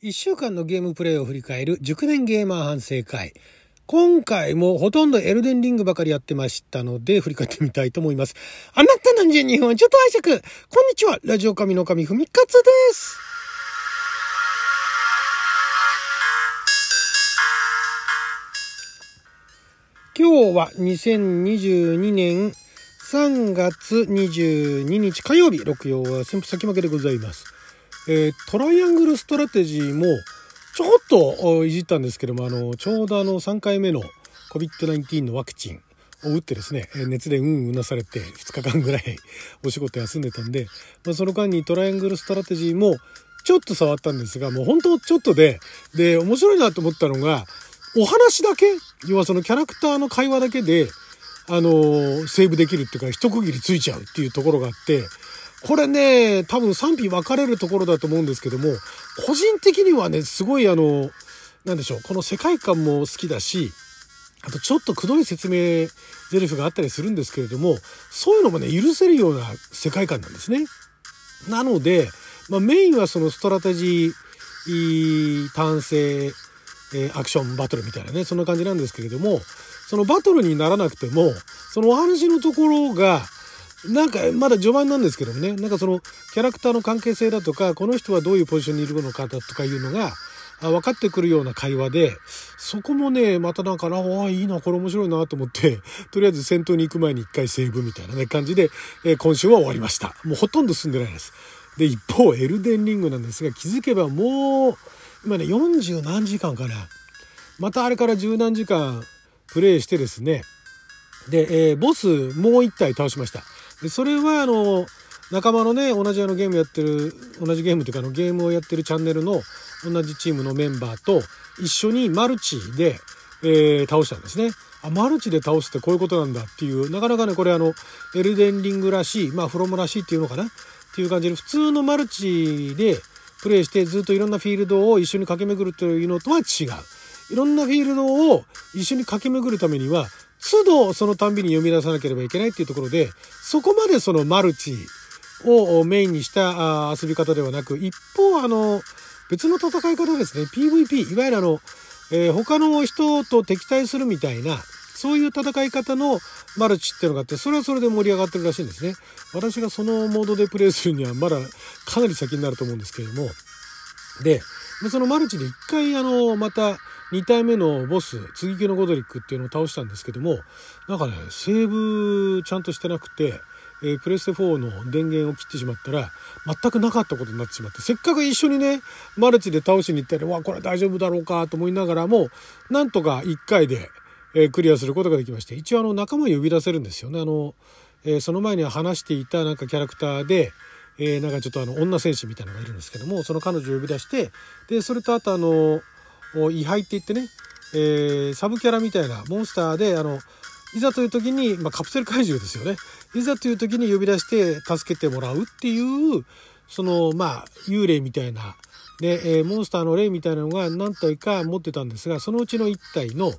1週間のゲームプレイを振り返る熟年ゲーマー反省会。今回もほとんどエルデンリングばかりやってましたので、振り返ってみたいと思います。あなたの12分、ちょっと拝借。こんにちは、ラジオ神の神ふみかつです。今日は2022年3月22日火曜日、六曜は先先負けでございます。えー、トライアングルストラテジーもちょこっといじったんですけども、あの、ちょうどあの3回目の COVID-19 のワクチンを打ってですね、熱でうんうなされて2日間ぐらいお仕事休んでたんで、まあ、その間にトライアングルストラテジーもちょっと触ったんですが、もう本当ちょっとで、で、面白いなと思ったのが、お話だけ要はそのキャラクターの会話だけで、あのセーブできるっていうか、一区切りついちゃうっていうところがあって、これね、多分賛否分かれるところだと思うんですけども、個人的にはね、すごいあの、なんでしょう、この世界観も好きだし、あとちょっとくどい説明ゼリフがあったりするんですけれども、そういうのもね、許せるような世界観なんですね。なので、まあ、メインはそのストラテジー、単性、え、アクションバトルみたいなね、そんな感じなんですけれども、そのバトルにならなくても、そのお話のところが、なんかまだ序盤なんですけどもね。なんかそのキャラクターの関係性だとかこの人はどういうポジションにいるのかだとかいうのが分かってくるような会話でそこもねまたなんかああいいなこれ面白いなと思ってとりあえず戦闘に行く前に一回セーブみたいなね感じで、えー、今週は終わりました。もうほとんど進んでないです。で一方エルデンリングなんですが気づけばもう今ね40何時間かな。またあれから十何時間プレイしてですね。で、えー、ボスもう一体倒しました。でそれはあの仲間のね同じあのゲームやってる同じゲームというかあのゲームをやってるチャンネルの同じチームのメンバーと一緒にマルチで、えー、倒したんですね。あマルチで倒すってこういうことなんだっていうなかなかねこれあのエルデンリングらしいまあフロムらしいっていうのかな？っていう感じで普通のマルチでプレイしてずっといろんなフィールドを一緒に駆け巡るというのとは違う。いろんなフィールドを一緒に駆け巡るためには都度そのたんびに読み出さなければいけないっていうところで、そこまでそのマルチをメインにした遊び方ではなく、一方あの、別の戦い方ですね、PVP、いわゆるあの、えー、他の人と敵対するみたいな、そういう戦い方のマルチっていうのがあって、それはそれで盛り上がってるらしいんですね。私がそのモードでプレイするにはまだかなり先になると思うんですけれども。で、そのマルチで一回あの、また2体目のボス、継ぎ木のゴドリックっていうのを倒したんですけども、なんかね、セーブちゃんとしてなくて、えー、プレステ4の電源を切ってしまったら、全くなかったことになってしまって、せっかく一緒にね、マルチで倒しに行ったら、わ、これ大丈夫だろうかと思いながらも、なんとか1回で、えー、クリアすることができまして、一応あの仲間を呼び出せるんですよね。あの、えー、その前には話していたなんかキャラクターで、えー、なんかちょっとあの女戦士みたいなのがいるんですけども、その彼女を呼び出して、で、それとあとあの、位牌って言ってね、えー、サブキャラみたいなモンスターであのいざという時に、まあ、カプセル怪獣ですよね。いざという時に呼び出して助けてもらうっていうそのまあ幽霊みたいなで、えー、モンスターの霊みたいなのが何体か持ってたんですがそのうちの1体の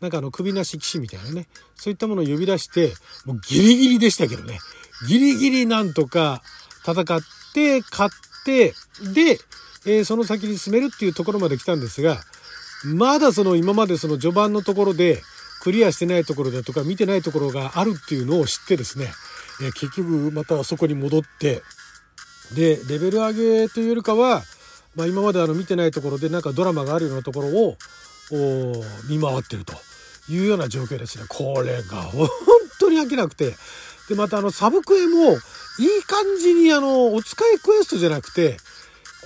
なんかあの首なし騎士みたいなねそういったものを呼び出してもうギリギリでしたけどね。ギリギリなんとか戦って勝ってでえー、その先に進めるっていうところまで来たんですが、まだその今までその序盤のところでクリアしてないところだとか見てないところがあるっていうのを知ってですね、えー、結局またそこに戻って、で、レベル上げというよりかは、まあ、今まであの見てないところでなんかドラマがあるようなところを見回ってるというような状況ですね。これが本当に飽きなくて。で、またあのサブクエもいい感じにあのお使いクエストじゃなくて、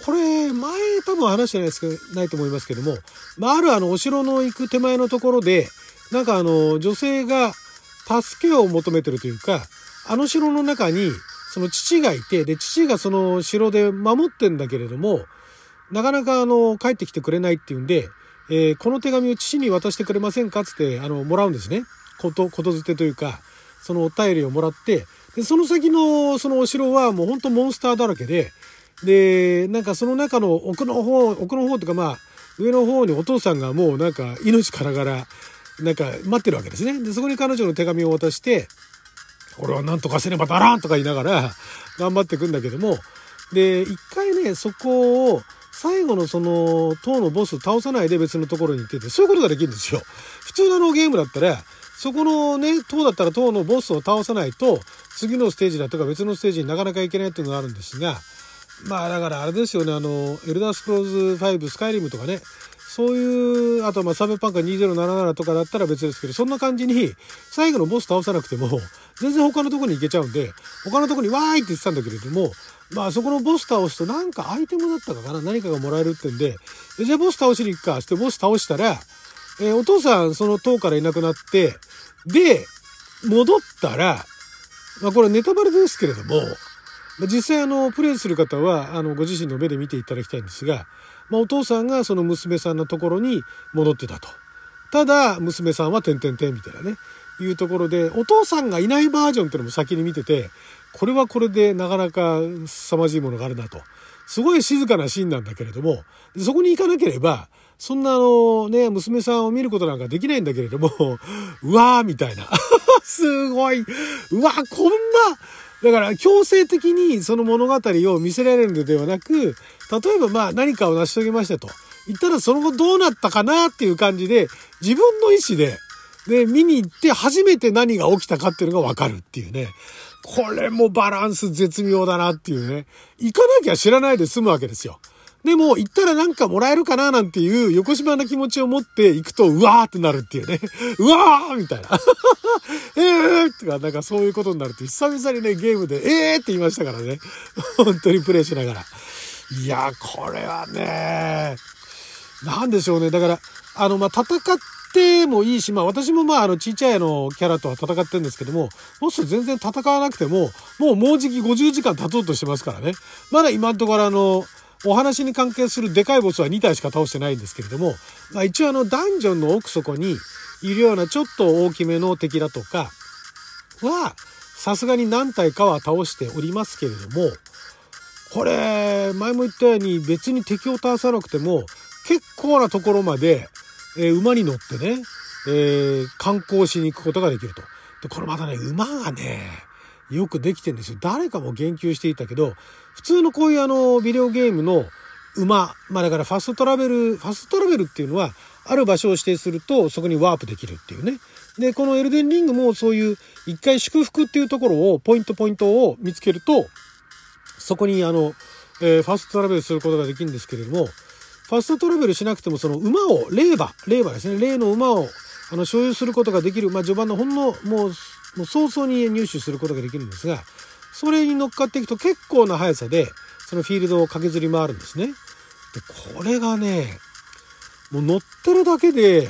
これ、前多分話してないですけど、ないと思いますけども、まあ、あるあの、お城の行く手前のところで、なんかあの、女性が助けを求めてるというか、あの城の中に、その父がいて、で、父がその城で守ってんだけれども、なかなかあの、帰ってきてくれないっていうんで、えー、この手紙を父に渡してくれませんかつって、あの、もらうんですね。こと、ことづてというか、そのお便りをもらって、で、その先のそのお城はもうほんとモンスターだらけで、で、なんかその中の奥の方、奥の方とかまあ、上の方にお父さんがもうなんか命からがら、なんか待ってるわけですね。で、そこに彼女の手紙を渡して、俺は何とかせねばならんとか言いながら頑張っていくんだけども、で、一回ね、そこを最後のその、塔のボス倒さないで別のところに行ってて、そういうことができるんですよ。普通のあのゲームだったら、そこのね、塔だったら塔のボスを倒さないと、次のステージだとか別のステージになかなか行けないっていうのがあるんですが、まあだからあれですよね、あの、エルダースクローズ5、スカイリムとかね、そういう、あとまあサーベパンカー2077とかだったら別ですけど、そんな感じに、最後のボス倒さなくても、全然他のとこに行けちゃうんで、他のとこにわーいって言ってたんだけれども、まあそこのボス倒すとなんかアイテムだったかな何かがもらえるってんで、じゃあボス倒しに行くかしてボス倒したら、えー、お父さんその塔からいなくなって、で、戻ったら、まあこれネタバレですけれども、実際あの、プレイする方は、あの、ご自身の目で見ていただきたいんですが、まあお父さんがその娘さんのところに戻ってたと。ただ、娘さんは点々点みたいなね、いうところで、お父さんがいないバージョンっていうのも先に見てて、これはこれでなかなか凄まじいものがあるなと。すごい静かなシーンなんだけれども、そこに行かなければ、そんなあのね、娘さんを見ることなんかできないんだけれども、うわーみたいな。すごい。うわこんな、だから強制的にその物語を見せられるのではなく、例えばまあ何かを成し遂げましたと。言ったらその後どうなったかなっていう感じで、自分の意思で、で、見に行って初めて何が起きたかっていうのがわかるっていうね。これもバランス絶妙だなっていうね。行かなきゃ知らないで済むわけですよ。でも、行ったらなんかもらえるかななんていう横島な気持ちを持って行くと、うわーってなるっていうね。うわーみたいな。えーとか、なんかそういうことになるって久々にね、ゲームで、えーって言いましたからね。本当にプレイしながら。いや、これはね、なんでしょうね。だから、あの、まあ、戦ってもいいし、まあ、私もまあ、あの、ちっちゃいの、キャラとは戦ってるんですけども、もし全然戦わなくても、もうもうじき50時間経とうとしてますからね。まだ今のところあの、お話に関係するでかいボスは2体しか倒してないんですけれども、まあ、一応あの、ダンジョンの奥底にいるようなちょっと大きめの敵だとかは、さすがに何体かは倒しておりますけれども、これ、前も言ったように別に敵を倒さなくても、結構なところまで、え、馬に乗ってね、えー、観光しに行くことができると。で、これまたね、馬がね、よくできてんですよ。誰かも言及していたけど、普通のこういうあの、ビデオゲームの馬、まあだからファストトラベル、ファストトラベルっていうのは、ある場所を指定すると、そこにワープできるっていうね。で、このエルデンリングもそういう、一回祝福っていうところを、ポイントポイントを見つけると、そこにあの、えー、ファストトラベルすることができるんですけれども、ファストトラベルしなくてもその馬を、霊馬、霊馬ですね、霊の馬をあの所有することができる、まあ、序盤のほんのもうもう早々に入手することができるんですが、それに乗っかっていくと結構な速さで、そのフィールドを駆けずり回るんですね。で、これがね、もう乗ってるだけで、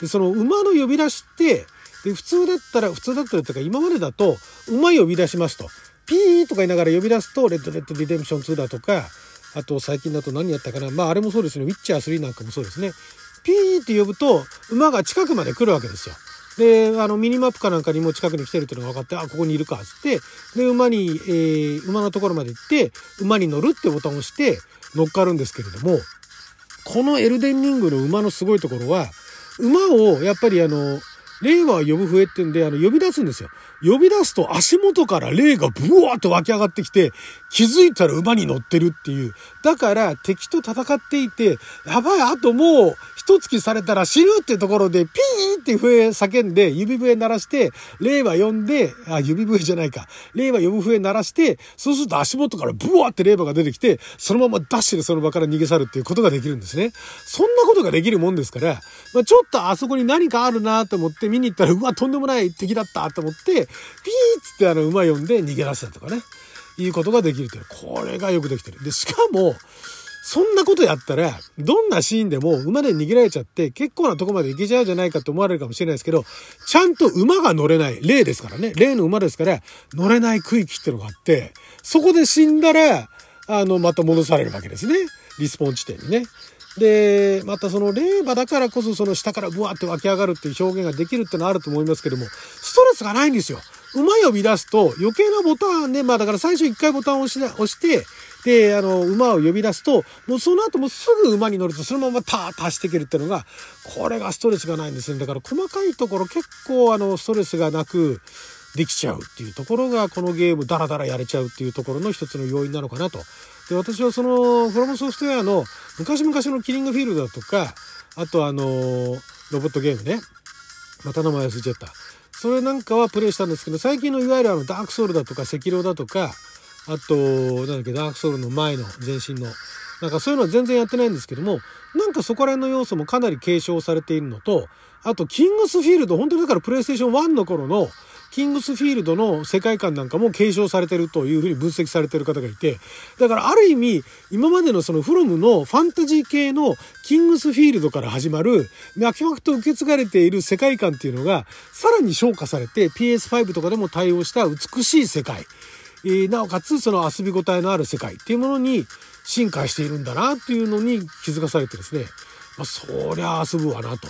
で、その馬の呼び出しって、で、普通だったら、普通だったらというか今までだと、馬呼び出しますと。ピーとか言いながら呼び出すと、レッドレッドリデンプション2だとか、あと最近だと何やったかな。まああれもそうですね。ウィッチャー3なんかもそうですね。ピーって呼ぶと、馬が近くまで来るわけですよ。で、あの、ミニマップかなんかにも近くに来てるっていうのが分かって、あ、ここにいるか、つって、で、馬に、えー、馬のところまで行って、馬に乗るってボタンを押して乗っかるんですけれども、このエルデンリングの馬のすごいところは、馬を、やっぱりあの、霊は呼ぶ笛ってんで、あの、呼び出すんですよ。呼び出すと足元から霊がブワーって湧き上がってきて、気づいたら馬に乗ってるっていう。だから敵と戦っていて、やばい、あともう一月されたら死ぬってところで、ピーって笛叫んで、指笛鳴らして、霊は呼んで、あ、指笛じゃないか。霊は呼ぶ笛鳴らして、そうすると足元からブワーって霊馬が出てきて、そのままダッシュでその場から逃げ去るっていうことができるんですね。そんなことができるもんですから、まあ、ちょっとあそこに何かあるなと思って見に行ったら、うわ、とんでもない敵だったと思って、ピーッつってあの馬呼んで逃げ出したとかね。いうことができるという。これがよくできてる。で、しかも、そんなことやったら、どんなシーンでも馬で逃げられちゃって結構なとこまで行けちゃうじゃないかと思われるかもしれないですけど、ちゃんと馬が乗れない、例ですからね、例の馬ですから、乗れない区域ってのがあって、そこで死んだら、あの、また戻されるわけですね。リスポーン地点にね。で、またその霊馬だからこそその下からブワーって湧き上がるっていう表現ができるってのはあると思いますけども、ストレスがないんですよ。馬呼び出すと余計なボタンね、まあだから最初一回ボタンを押し押して、で、あの、馬を呼び出すと、もうその後もすぐ馬に乗るとそのままター足していけるっていうのが、これがストレスがないんですね。だから細かいところ結構あの、ストレスがなく、できちゃうっていうところが、このゲームダラダラやれちゃうっていうところの一つの要因なのかなとで、私はその、フロムソフトウェアの昔々のキリングフィールドだとか、あとあの、ロボットゲームね。また名前忘れちゃった。それなんかはプレイしたんですけど、最近のいわゆるあの、ダークソウルだとか、赤狼だとか、あと、なんだっけ、ダークソウルの前の前身の、なんかそういうのは全然やってないんですけども、なんかそこら辺の要素もかなり継承されているのと、あと、キングスフィールド、本当にだからプレイステーション1の頃の、キングスフィールドの世界観なんかも継承されてるというふうに分析されてる方がいて、だからある意味、今までのそのフロムのファンタジー系のキングスフィールドから始まる、脈々と受け継がれている世界観っていうのが、さらに昇華されて PS5 とかでも対応した美しい世界。えなおかつその遊び応えのある世界っていうものに進化しているんだなっていうのに気づかされてですね、まあ、そりゃ遊ぶわなと。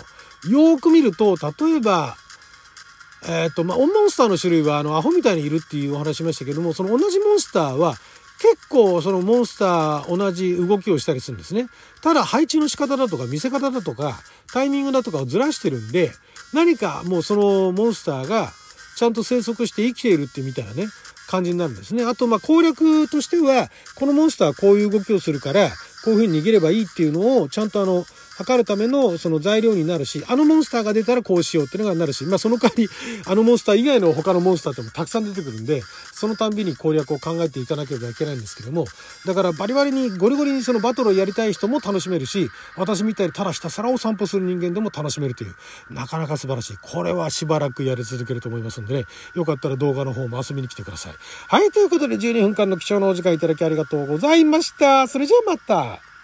よーく見ると、例えば、えっ、ー、と、まあ、モンスターの種類は、あの、アホみたいにいるっていうお話しましたけども、その同じモンスターは、結構そのモンスター同じ動きをしたりするんですね。ただ配置の仕方だとか見せ方だとかタイミングだとかをずらしてるんで何かもうそのモンスターがちゃんと生息して生きているってみたいなね感じになるんですね。あとま攻略としてはこのモンスターはこういう動きをするからこういうふうに逃げればいいっていうのをちゃんとあの測るためのその材料になるし、あのモンスターが出たらこうしようっていうのがなるし、まあその代わり、あのモンスター以外の他のモンスターってもたくさん出てくるんで、そのたんびに攻略を考えていかなければいけないんですけども、だからバリバリにゴリゴリにそのバトルをやりたい人も楽しめるし、私みたいにただひたすらお散歩する人間でも楽しめるという、なかなか素晴らしい。これはしばらくやり続けると思いますんでね、よかったら動画の方も遊びに来てください。はい、ということで12分間の貴重なお時間いただきありがとうございました。それじゃあまた。